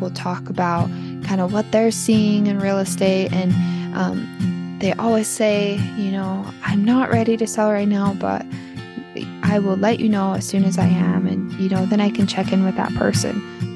we'll talk about kind of what they're seeing in real estate. And um, they always say, you know, I'm not ready to sell right now, but I will let you know as soon as I am. And, you know, then I can check in with that person.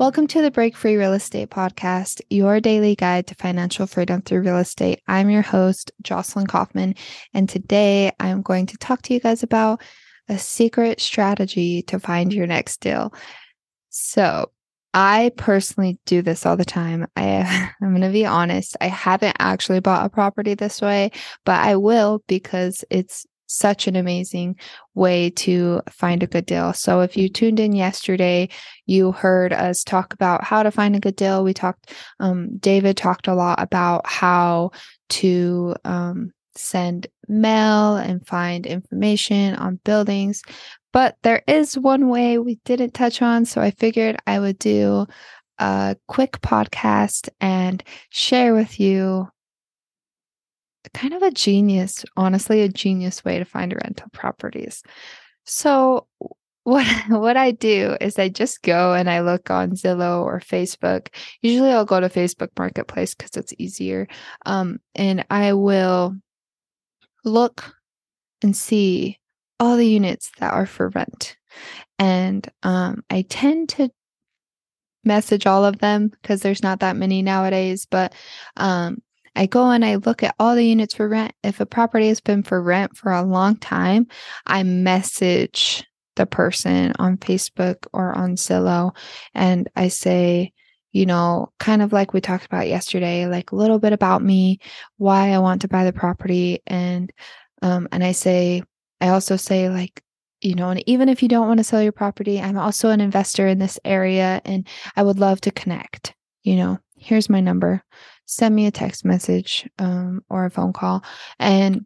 Welcome to the Break Free Real Estate Podcast, your daily guide to financial freedom through real estate. I'm your host, Jocelyn Kaufman, and today I'm going to talk to you guys about a secret strategy to find your next deal. So, I personally do this all the time. I I'm going to be honest, I haven't actually bought a property this way, but I will because it's such an amazing way to find a good deal. So if you tuned in yesterday, you heard us talk about how to find a good deal. We talked, um, David talked a lot about how to um, send mail and find information on buildings. But there is one way we didn't touch on. So I figured I would do a quick podcast and share with you kind of a genius, honestly, a genius way to find rental properties. So what what I do is I just go and I look on Zillow or Facebook. Usually I'll go to Facebook Marketplace because it's easier. Um, and I will look and see all the units that are for rent. And um, I tend to message all of them because there's not that many nowadays, but um, I go and I look at all the units for rent. If a property has been for rent for a long time, I message the person on Facebook or on Zillow and I say, you know, kind of like we talked about yesterday, like a little bit about me, why I want to buy the property and um and I say I also say like you know, and even if you don't want to sell your property, I'm also an investor in this area and I would love to connect. You know, here's my number send me a text message um, or a phone call. And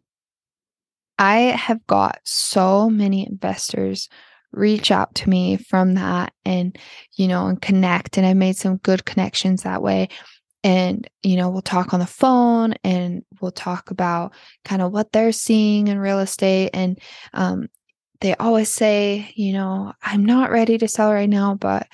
I have got so many investors reach out to me from that and, you know, and connect. And I made some good connections that way. And, you know, we'll talk on the phone and we'll talk about kind of what they're seeing in real estate. And um, they always say, you know, I'm not ready to sell right now, but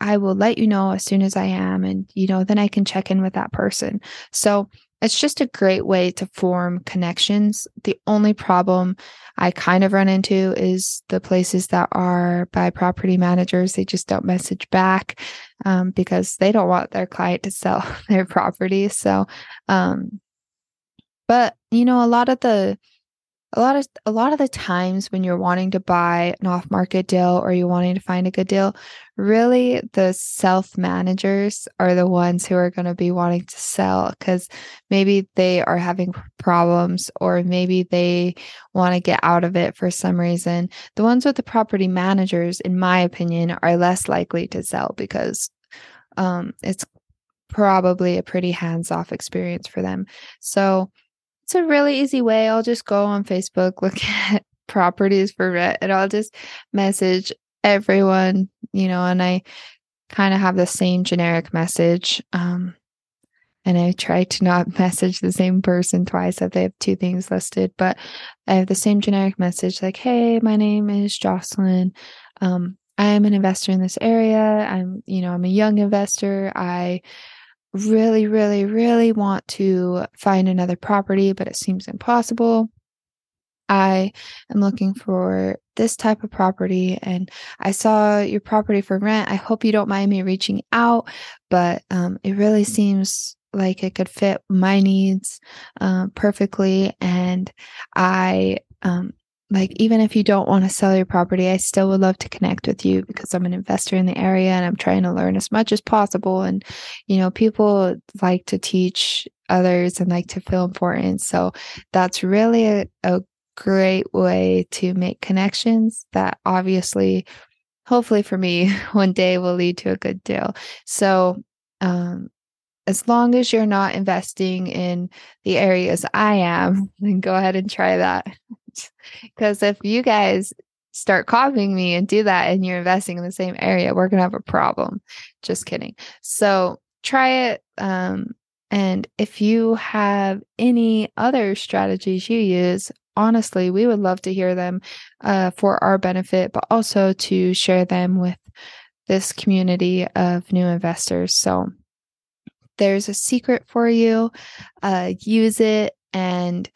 I will let you know as soon as I am. And, you know, then I can check in with that person. So it's just a great way to form connections. The only problem I kind of run into is the places that are by property managers. They just don't message back um, because they don't want their client to sell their property. So, um, but, you know, a lot of the, a lot of a lot of the times when you're wanting to buy an off market deal or you're wanting to find a good deal really the self managers are the ones who are going to be wanting to sell because maybe they are having problems or maybe they want to get out of it for some reason. The ones with the property managers in my opinion are less likely to sell because um, it's probably a pretty hands off experience for them. So it's a really easy way. I'll just go on Facebook, look at properties for rent, and I'll just message everyone, you know, and I kind of have the same generic message. Um, and I try to not message the same person twice if they have two things listed, but I have the same generic message like, hey, my name is Jocelyn. Um, I am an investor in this area. I'm, you know, I'm a young investor. I really, really, really want to find another property, but it seems impossible. I am looking for this type of property and I saw your property for rent. I hope you don't mind me reaching out, but um, it really seems like it could fit my needs uh, perfectly. And I um, like even if you don't want to sell your property i still would love to connect with you because i'm an investor in the area and i'm trying to learn as much as possible. And you know people like to teach others and like to feel important. So that's really a, a great way to make connections that obviously hopefully for me one day will lead to a good deal. So um as long as you're not investing in the areas I am, then go ahead and try that. Because if you guys start copying me and do that and you're investing in the same area, we're going to have a problem. Just kidding. So try it. Um, And if you have any other strategies you use, honestly, we would love to hear them uh, for our benefit, but also to share them with this community of new investors. So there's a secret for you. Uh, use it and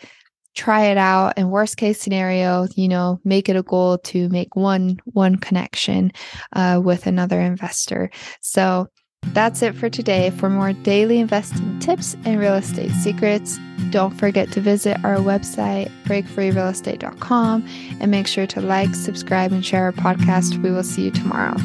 try it out and worst case scenario you know make it a goal to make one one connection uh, with another investor so that's it for today. For more daily investing tips and real estate secrets, don't forget to visit our website, breakfreerealestate.com, and make sure to like, subscribe, and share our podcast. We will see you tomorrow.